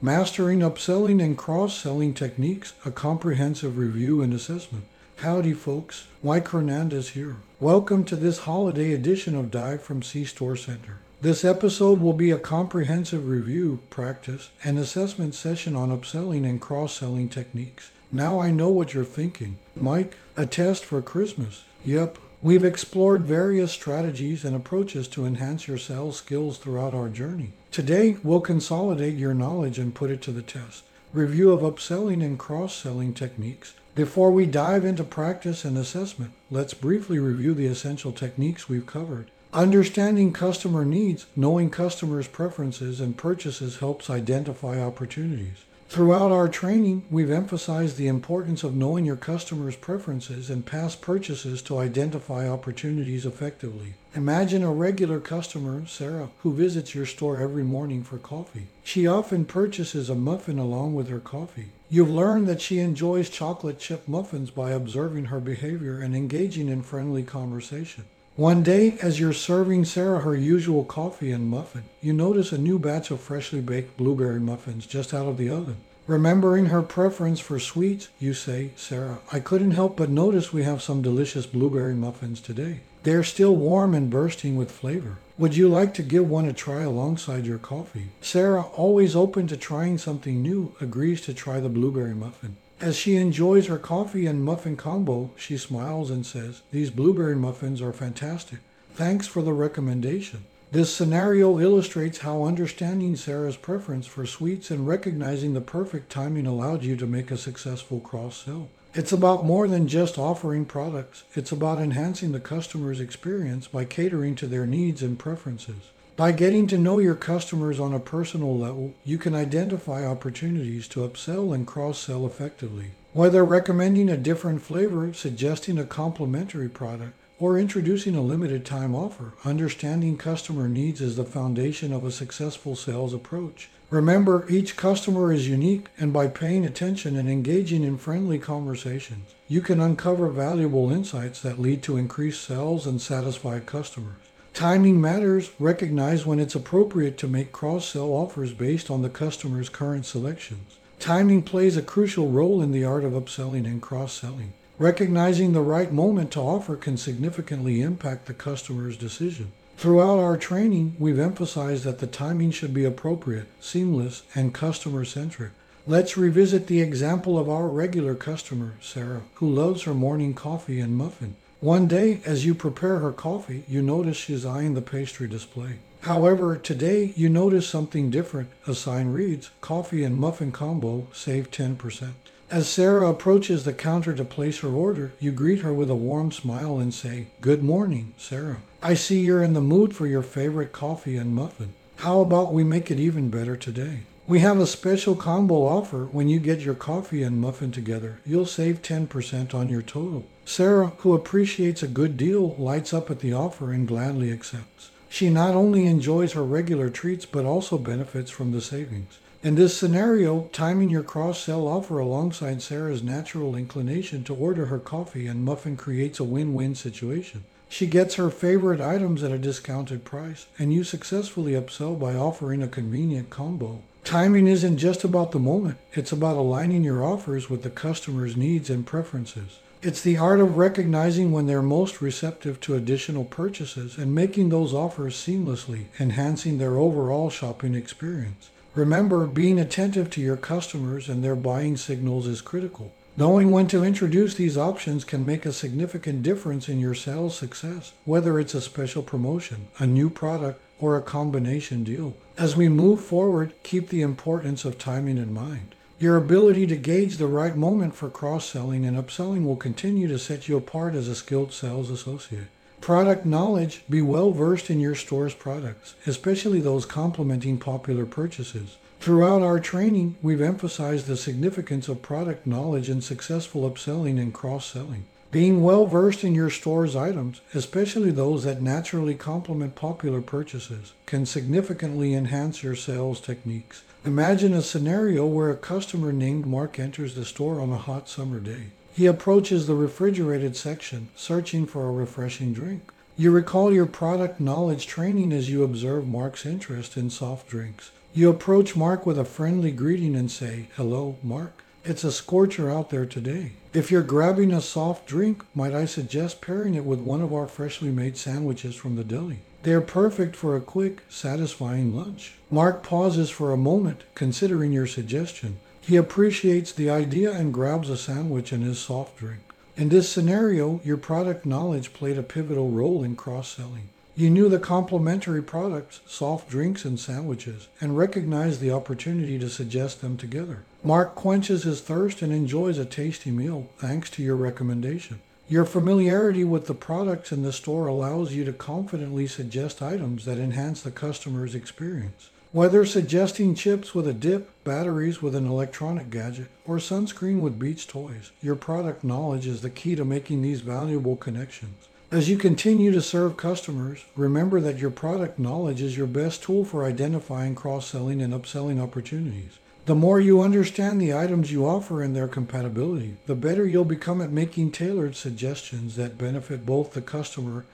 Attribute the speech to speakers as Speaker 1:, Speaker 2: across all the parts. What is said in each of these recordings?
Speaker 1: Mastering Upselling and Cross Selling Techniques, a comprehensive review and assessment. Howdy, folks. Mike Hernandez here. Welcome to this holiday edition of Dive from C Store Center. This episode will be a comprehensive review, practice, and assessment session on upselling and cross selling techniques. Now I know what you're thinking. Mike, a test for Christmas. Yep, We've explored various strategies and approaches to enhance your sales skills throughout our journey. Today, we'll consolidate your knowledge and put it to the test. Review of upselling and cross selling techniques. Before we dive into practice and assessment, let's briefly review the essential techniques we've covered. Understanding customer needs, knowing customers' preferences and purchases helps identify opportunities. Throughout our training, we've emphasized the importance of knowing your customers' preferences and past purchases to identify opportunities effectively. Imagine a regular customer, Sarah, who visits your store every morning for coffee. She often purchases a muffin along with her coffee. You've learned that she enjoys chocolate chip muffins by observing her behavior and engaging in friendly conversation. One day, as you're serving Sarah her usual coffee and muffin, you notice a new batch of freshly baked blueberry muffins just out of the oven. Remembering her preference for sweets, you say, Sarah, I couldn't help but notice we have some delicious blueberry muffins today. They're still warm and bursting with flavor. Would you like to give one a try alongside your coffee? Sarah, always open to trying something new, agrees to try the blueberry muffin. As she enjoys her coffee and muffin combo, she smiles and says, These blueberry muffins are fantastic. Thanks for the recommendation. This scenario illustrates how understanding Sarah's preference for sweets and recognizing the perfect timing allowed you to make a successful cross sell. It's about more than just offering products. It's about enhancing the customer's experience by catering to their needs and preferences. By getting to know your customers on a personal level, you can identify opportunities to upsell and cross sell effectively. Whether recommending a different flavor, suggesting a complementary product, or introducing a limited time offer, understanding customer needs is the foundation of a successful sales approach. Remember, each customer is unique, and by paying attention and engaging in friendly conversations, you can uncover valuable insights that lead to increased sales and satisfied customers. Timing matters. Recognize when it's appropriate to make cross-sell offers based on the customer's current selections. Timing plays a crucial role in the art of upselling and cross-selling. Recognizing the right moment to offer can significantly impact the customer's decision. Throughout our training, we've emphasized that the timing should be appropriate, seamless, and customer centric. Let's revisit the example of our regular customer, Sarah, who loves her morning coffee and muffin. One day, as you prepare her coffee, you notice she's eyeing the pastry display. However, today you notice something different. A sign reads, Coffee and Muffin Combo, save 10%. As Sarah approaches the counter to place her order, you greet her with a warm smile and say, Good morning, Sarah. I see you're in the mood for your favorite coffee and muffin. How about we make it even better today? We have a special combo offer when you get your coffee and muffin together. You'll save 10% on your total. Sarah, who appreciates a good deal, lights up at the offer and gladly accepts. She not only enjoys her regular treats but also benefits from the savings. In this scenario, timing your cross sell offer alongside Sarah's natural inclination to order her coffee and muffin creates a win win situation. She gets her favorite items at a discounted price, and you successfully upsell by offering a convenient combo. Timing isn't just about the moment, it's about aligning your offers with the customer's needs and preferences. It's the art of recognizing when they're most receptive to additional purchases and making those offers seamlessly, enhancing their overall shopping experience. Remember, being attentive to your customers and their buying signals is critical. Knowing when to introduce these options can make a significant difference in your sales success, whether it's a special promotion, a new product, or a combination deal. As we move forward, keep the importance of timing in mind. Your ability to gauge the right moment for cross selling and upselling will continue to set you apart as a skilled sales associate. Product knowledge Be well versed in your store's products, especially those complementing popular purchases. Throughout our training, we've emphasized the significance of product knowledge in successful upselling and cross selling. Being well versed in your store's items, especially those that naturally complement popular purchases, can significantly enhance your sales techniques. Imagine a scenario where a customer named Mark enters the store on a hot summer day. He approaches the refrigerated section, searching for a refreshing drink. You recall your product knowledge training as you observe Mark's interest in soft drinks. You approach Mark with a friendly greeting and say, Hello, Mark. It's a scorcher out there today. If you're grabbing a soft drink, might I suggest pairing it with one of our freshly made sandwiches from the deli? They are perfect for a quick, satisfying lunch. Mark pauses for a moment, considering your suggestion. He appreciates the idea and grabs a sandwich and his soft drink. In this scenario, your product knowledge played a pivotal role in cross selling. You knew the complementary products, soft drinks and sandwiches, and recognized the opportunity to suggest them together. Mark quenches his thirst and enjoys a tasty meal thanks to your recommendation. Your familiarity with the products in the store allows you to confidently suggest items that enhance the customer's experience. Whether suggesting chips with a dip, batteries with an electronic gadget, or sunscreen with beach toys, your product knowledge is the key to making these valuable connections. As you continue to serve customers, remember that your product knowledge is your best tool for identifying cross-selling and upselling opportunities. The more you understand the items you offer and their compatibility, the better you'll become at making tailored suggestions that benefit both the customer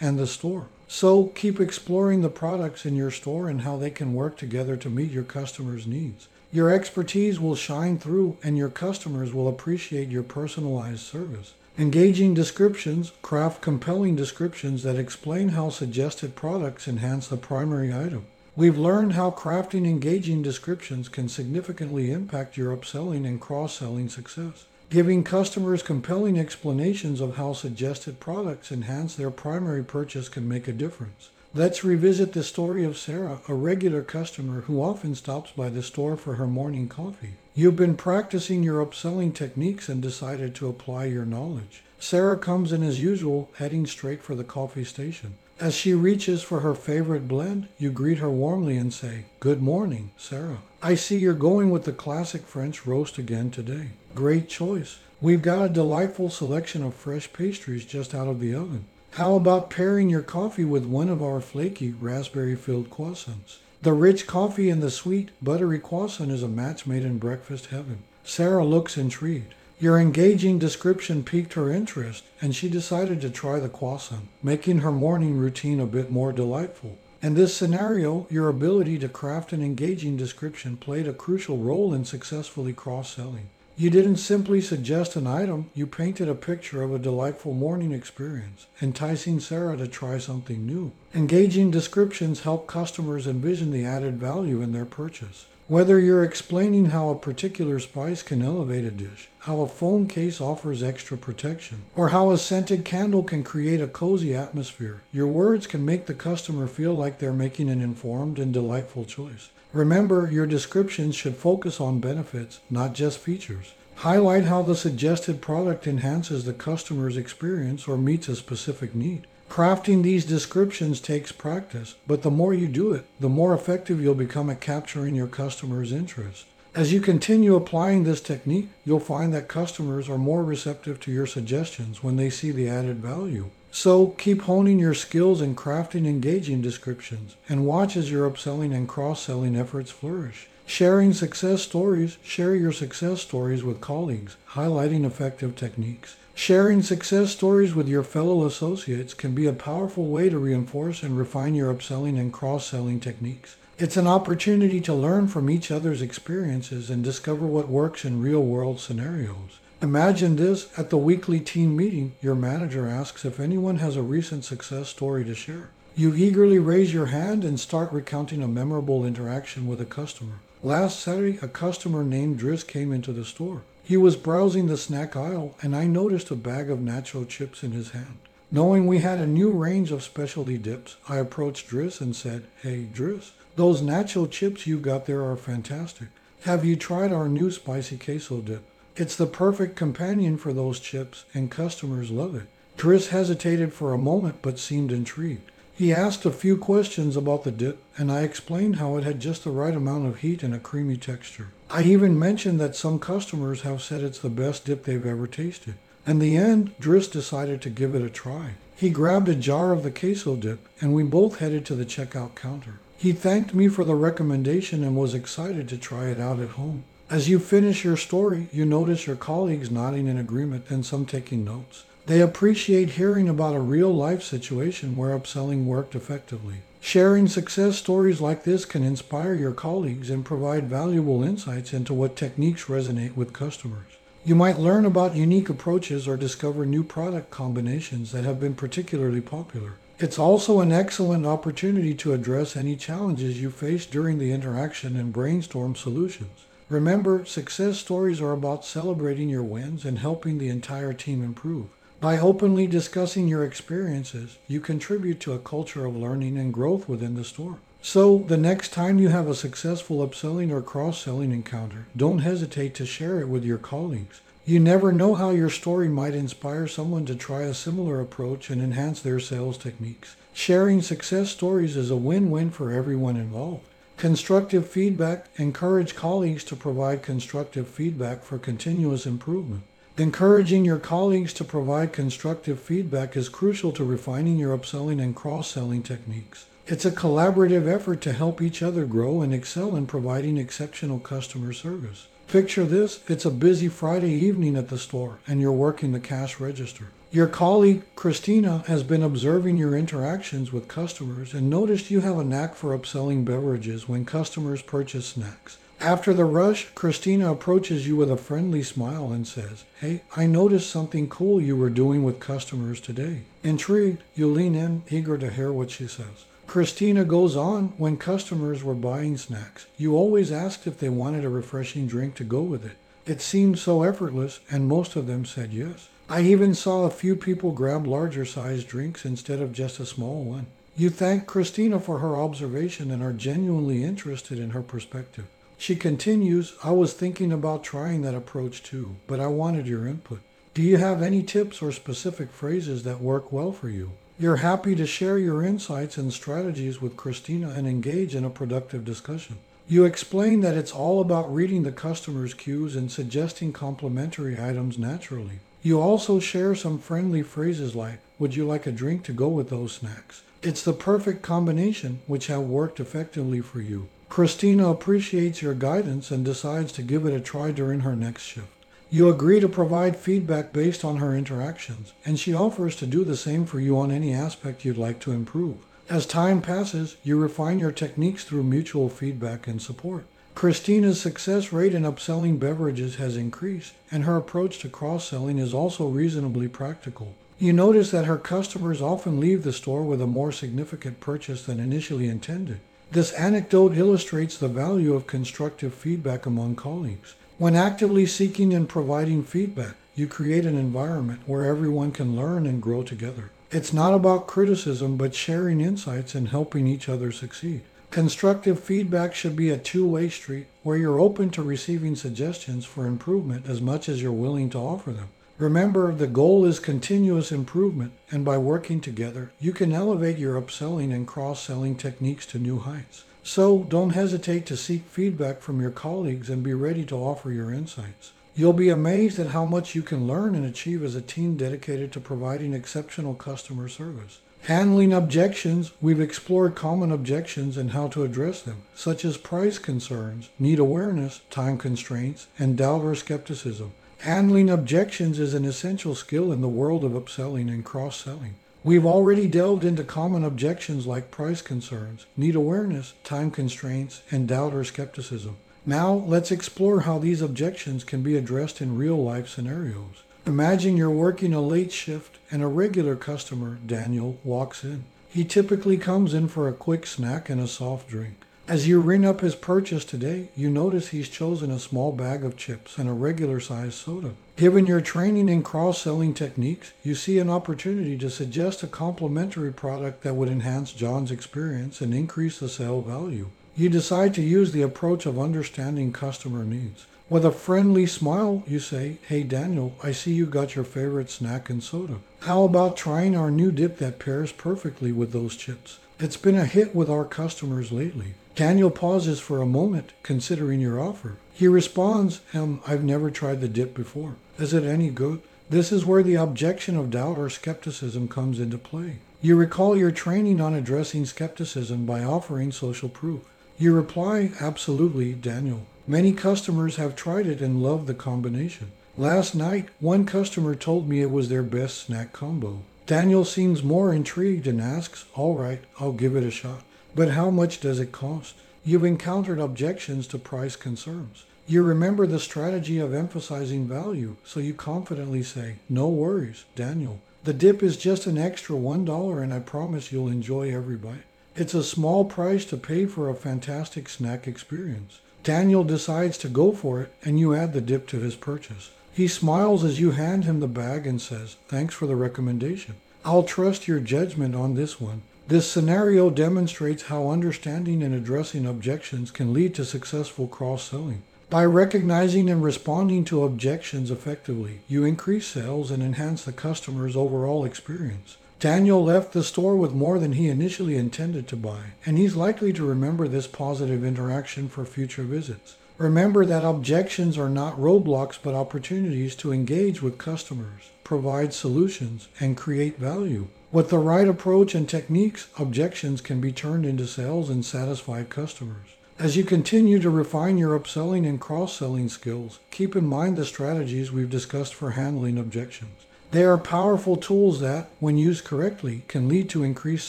Speaker 1: and the store. So keep exploring the products in your store and how they can work together to meet your customers' needs. Your expertise will shine through and your customers will appreciate your personalized service. Engaging descriptions craft compelling descriptions that explain how suggested products enhance the primary item. We've learned how crafting engaging descriptions can significantly impact your upselling and cross-selling success. Giving customers compelling explanations of how suggested products enhance their primary purchase can make a difference. Let's revisit the story of Sarah, a regular customer who often stops by the store for her morning coffee. You've been practicing your upselling techniques and decided to apply your knowledge. Sarah comes in as usual, heading straight for the coffee station. As she reaches for her favorite blend, you greet her warmly and say, Good morning, Sarah. I see you're going with the classic French roast again today. Great choice. We've got a delightful selection of fresh pastries just out of the oven. How about pairing your coffee with one of our flaky raspberry filled croissants? The rich coffee and the sweet, buttery croissant is a match made in breakfast heaven. Sarah looks intrigued. Your engaging description piqued her interest, and she decided to try the croissant, making her morning routine a bit more delightful. In this scenario, your ability to craft an engaging description played a crucial role in successfully cross selling. You didn't simply suggest an item, you painted a picture of a delightful morning experience, enticing Sarah to try something new. Engaging descriptions help customers envision the added value in their purchase. Whether you're explaining how a particular spice can elevate a dish, how a phone case offers extra protection, or how a scented candle can create a cozy atmosphere, your words can make the customer feel like they're making an informed and delightful choice. Remember, your descriptions should focus on benefits, not just features. Highlight how the suggested product enhances the customer's experience or meets a specific need. Crafting these descriptions takes practice, but the more you do it, the more effective you'll become at capturing your customer's interest. As you continue applying this technique, you'll find that customers are more receptive to your suggestions when they see the added value. So keep honing your skills in crafting engaging descriptions and watch as your upselling and cross-selling efforts flourish. Sharing success stories, share your success stories with colleagues, highlighting effective techniques. Sharing success stories with your fellow associates can be a powerful way to reinforce and refine your upselling and cross-selling techniques. It's an opportunity to learn from each other's experiences and discover what works in real world scenarios. Imagine this at the weekly team meeting, your manager asks if anyone has a recent success story to share. You eagerly raise your hand and start recounting a memorable interaction with a customer. Last Saturday, a customer named Driss came into the store. He was browsing the snack aisle and I noticed a bag of nacho chips in his hand. Knowing we had a new range of specialty dips, I approached Driss and said, Hey, Driss, those nacho chips you got there are fantastic. Have you tried our new spicy queso dip? It's the perfect companion for those chips, and customers love it. Driss hesitated for a moment but seemed intrigued. He asked a few questions about the dip, and I explained how it had just the right amount of heat and a creamy texture. I even mentioned that some customers have said it's the best dip they've ever tasted. In the end, Driss decided to give it a try. He grabbed a jar of the queso dip, and we both headed to the checkout counter. He thanked me for the recommendation and was excited to try it out at home. As you finish your story, you notice your colleagues nodding in agreement and some taking notes. They appreciate hearing about a real life situation where upselling worked effectively. Sharing success stories like this can inspire your colleagues and provide valuable insights into what techniques resonate with customers. You might learn about unique approaches or discover new product combinations that have been particularly popular. It's also an excellent opportunity to address any challenges you face during the interaction and brainstorm solutions. Remember, success stories are about celebrating your wins and helping the entire team improve. By openly discussing your experiences, you contribute to a culture of learning and growth within the store. So, the next time you have a successful upselling or cross selling encounter, don't hesitate to share it with your colleagues. You never know how your story might inspire someone to try a similar approach and enhance their sales techniques. Sharing success stories is a win win for everyone involved. Constructive feedback encourage colleagues to provide constructive feedback for continuous improvement. Encouraging your colleagues to provide constructive feedback is crucial to refining your upselling and cross-selling techniques. It's a collaborative effort to help each other grow and excel in providing exceptional customer service. Picture this, it's a busy Friday evening at the store and you're working the cash register. Your colleague, Christina, has been observing your interactions with customers and noticed you have a knack for upselling beverages when customers purchase snacks. After the rush, Christina approaches you with a friendly smile and says, Hey, I noticed something cool you were doing with customers today. Intrigued, you lean in, eager to hear what she says. Christina goes on, when customers were buying snacks, you always asked if they wanted a refreshing drink to go with it. It seemed so effortless, and most of them said yes. I even saw a few people grab larger sized drinks instead of just a small one. You thank Christina for her observation and are genuinely interested in her perspective. She continues, I was thinking about trying that approach too, but I wanted your input. Do you have any tips or specific phrases that work well for you? You're happy to share your insights and strategies with Christina and engage in a productive discussion. You explain that it's all about reading the customer's cues and suggesting complementary items naturally. You also share some friendly phrases like, Would you like a drink to go with those snacks? It's the perfect combination which have worked effectively for you. Christina appreciates your guidance and decides to give it a try during her next shift. You agree to provide feedback based on her interactions, and she offers to do the same for you on any aspect you'd like to improve. As time passes, you refine your techniques through mutual feedback and support. Christina's success rate in upselling beverages has increased, and her approach to cross selling is also reasonably practical. You notice that her customers often leave the store with a more significant purchase than initially intended. This anecdote illustrates the value of constructive feedback among colleagues. When actively seeking and providing feedback, you create an environment where everyone can learn and grow together. It's not about criticism, but sharing insights and helping each other succeed. Constructive feedback should be a two way street where you're open to receiving suggestions for improvement as much as you're willing to offer them. Remember, the goal is continuous improvement, and by working together, you can elevate your upselling and cross selling techniques to new heights. So don't hesitate to seek feedback from your colleagues and be ready to offer your insights. You'll be amazed at how much you can learn and achieve as a team dedicated to providing exceptional customer service. Handling objections, we've explored common objections and how to address them, such as price concerns, need awareness, time constraints, and doubt or skepticism. Handling objections is an essential skill in the world of upselling and cross-selling. We've already delved into common objections like price concerns, need awareness, time constraints, and doubt or skepticism. Now, let's explore how these objections can be addressed in real life scenarios. Imagine you're working a late shift and a regular customer, Daniel, walks in. He typically comes in for a quick snack and a soft drink. As you ring up his purchase today, you notice he's chosen a small bag of chips and a regular sized soda. Given your training in cross selling techniques, you see an opportunity to suggest a complementary product that would enhance John's experience and increase the sale value. You decide to use the approach of understanding customer needs. With a friendly smile, you say, Hey Daniel, I see you got your favorite snack and soda. How about trying our new dip that pairs perfectly with those chips? It's been a hit with our customers lately. Daniel pauses for a moment, considering your offer. He responds, um, I've never tried the dip before. Is it any good? This is where the objection of doubt or skepticism comes into play. You recall your training on addressing skepticism by offering social proof. You reply, Absolutely, Daniel. Many customers have tried it and love the combination. Last night, one customer told me it was their best snack combo. Daniel seems more intrigued and asks, All right, I'll give it a shot. But how much does it cost? You've encountered objections to price concerns. You remember the strategy of emphasizing value, so you confidently say, No worries, Daniel. The dip is just an extra $1 and I promise you'll enjoy every bite. It's a small price to pay for a fantastic snack experience. Daniel decides to go for it and you add the dip to his purchase. He smiles as you hand him the bag and says, Thanks for the recommendation. I'll trust your judgment on this one. This scenario demonstrates how understanding and addressing objections can lead to successful cross selling. By recognizing and responding to objections effectively, you increase sales and enhance the customer's overall experience. Daniel left the store with more than he initially intended to buy, and he's likely to remember this positive interaction for future visits. Remember that objections are not roadblocks but opportunities to engage with customers, provide solutions, and create value. With the right approach and techniques, objections can be turned into sales and satisfied customers. As you continue to refine your upselling and cross selling skills, keep in mind the strategies we've discussed for handling objections. They are powerful tools that, when used correctly, can lead to increased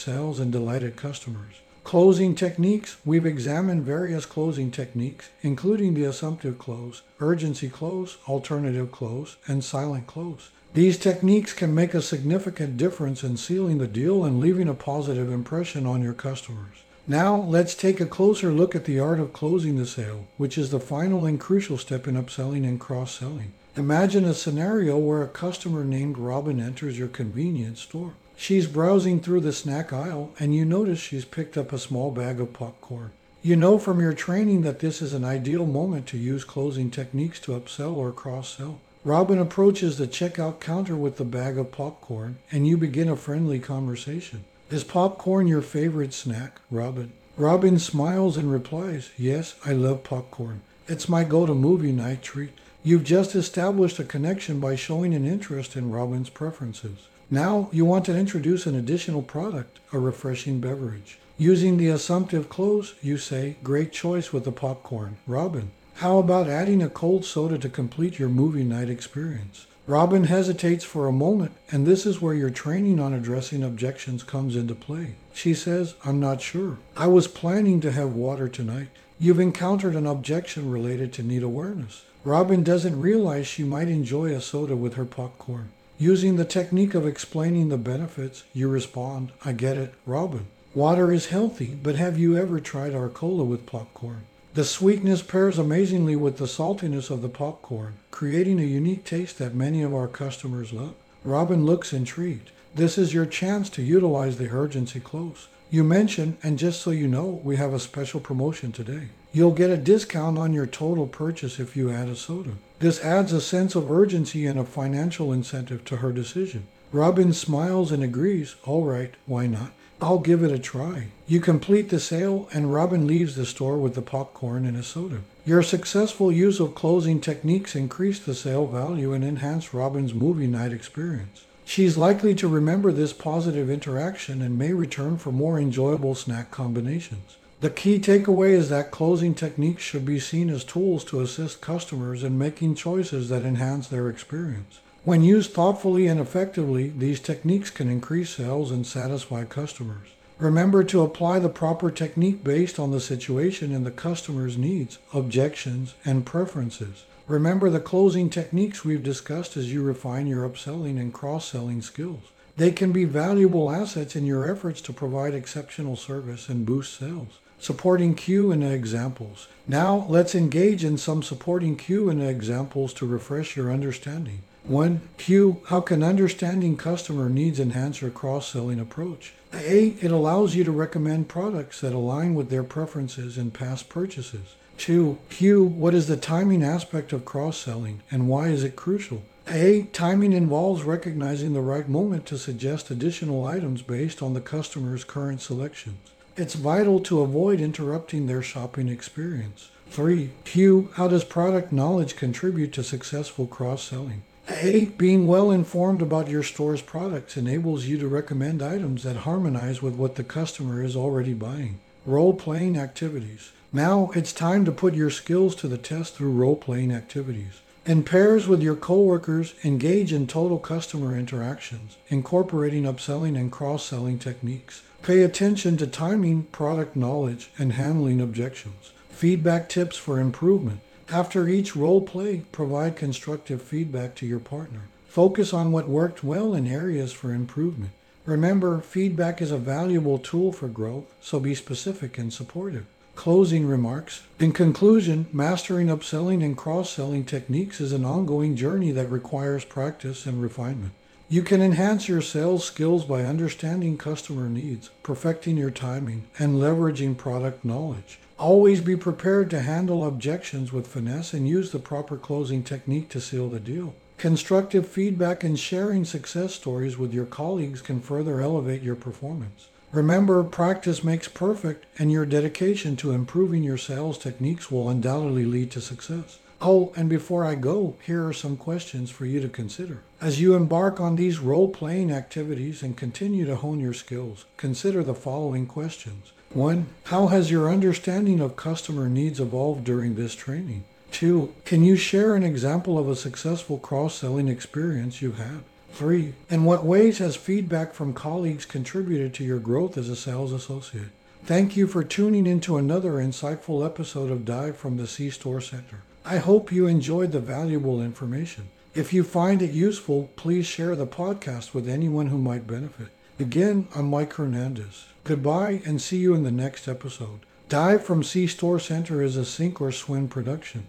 Speaker 1: sales and delighted customers. Closing techniques. We've examined various closing techniques, including the assumptive close, urgency close, alternative close, and silent close. These techniques can make a significant difference in sealing the deal and leaving a positive impression on your customers. Now, let's take a closer look at the art of closing the sale, which is the final and crucial step in upselling and cross selling. Imagine a scenario where a customer named Robin enters your convenience store. She's browsing through the snack aisle and you notice she's picked up a small bag of popcorn. You know from your training that this is an ideal moment to use closing techniques to upsell or cross sell. Robin approaches the checkout counter with the bag of popcorn and you begin a friendly conversation. Is popcorn your favorite snack, Robin? Robin smiles and replies, Yes, I love popcorn. It's my go to movie night treat. You've just established a connection by showing an interest in Robin's preferences. Now you want to introduce an additional product, a refreshing beverage. Using the assumptive close, you say, Great choice with the popcorn, Robin. How about adding a cold soda to complete your movie night experience? Robin hesitates for a moment, and this is where your training on addressing objections comes into play. She says, I'm not sure. I was planning to have water tonight. You've encountered an objection related to need awareness. Robin doesn't realize she might enjoy a soda with her popcorn. Using the technique of explaining the benefits, you respond, I get it, Robin. Water is healthy, but have you ever tried our cola with popcorn? The sweetness pairs amazingly with the saltiness of the popcorn, creating a unique taste that many of our customers love. Robin looks intrigued. This is your chance to utilize the urgency close. You mention, and just so you know, we have a special promotion today. You'll get a discount on your total purchase if you add a soda. This adds a sense of urgency and a financial incentive to her decision. Robin smiles and agrees, all right, why not? I'll give it a try. You complete the sale, and Robin leaves the store with the popcorn and a soda. Your successful use of closing techniques increased the sale value and enhanced Robin's movie night experience. She's likely to remember this positive interaction and may return for more enjoyable snack combinations. The key takeaway is that closing techniques should be seen as tools to assist customers in making choices that enhance their experience. When used thoughtfully and effectively, these techniques can increase sales and satisfy customers. Remember to apply the proper technique based on the situation and the customer's needs, objections, and preferences. Remember the closing techniques we've discussed as you refine your upselling and cross selling skills. They can be valuable assets in your efforts to provide exceptional service and boost sales. Supporting Q and examples. Now let's engage in some supporting Q and examples to refresh your understanding. 1. Q. How can understanding customer needs enhance your cross selling approach? A. It allows you to recommend products that align with their preferences and past purchases. 2. Q. What is the timing aspect of cross selling and why is it crucial? A. Timing involves recognizing the right moment to suggest additional items based on the customer's current selections. It's vital to avoid interrupting their shopping experience. 3. Q. How does product knowledge contribute to successful cross selling? A, being well informed about your store's products enables you to recommend items that harmonize with what the customer is already buying. Role playing activities. Now it's time to put your skills to the test through role playing activities. In pairs with your coworkers, engage in total customer interactions, incorporating upselling and cross selling techniques. Pay attention to timing, product knowledge, and handling objections. Feedback tips for improvement. After each role play, provide constructive feedback to your partner. Focus on what worked well and areas for improvement. Remember, feedback is a valuable tool for growth, so be specific and supportive. Closing remarks. In conclusion, mastering upselling and cross selling techniques is an ongoing journey that requires practice and refinement. You can enhance your sales skills by understanding customer needs, perfecting your timing, and leveraging product knowledge. Always be prepared to handle objections with finesse and use the proper closing technique to seal the deal. Constructive feedback and sharing success stories with your colleagues can further elevate your performance. Remember, practice makes perfect, and your dedication to improving your sales techniques will undoubtedly lead to success. Oh, and before I go, here are some questions for you to consider. As you embark on these role playing activities and continue to hone your skills, consider the following questions. 1. How has your understanding of customer needs evolved during this training? 2. Can you share an example of a successful cross selling experience you've had? Three, in what ways has feedback from colleagues contributed to your growth as a sales associate? Thank you for tuning into another insightful episode of Dive from the C Store Center. I hope you enjoyed the valuable information. If you find it useful, please share the podcast with anyone who might benefit. Again, I'm Mike Hernandez. Goodbye and see you in the next episode. Dive from C Store Center is a sink or swim production.